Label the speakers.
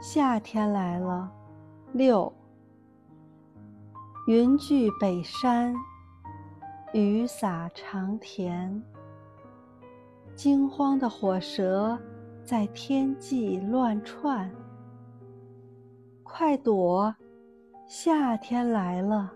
Speaker 1: 夏天来了。六。云聚北山雨洒长田。惊慌的火蛇在天际乱窜。快躲夏天来了。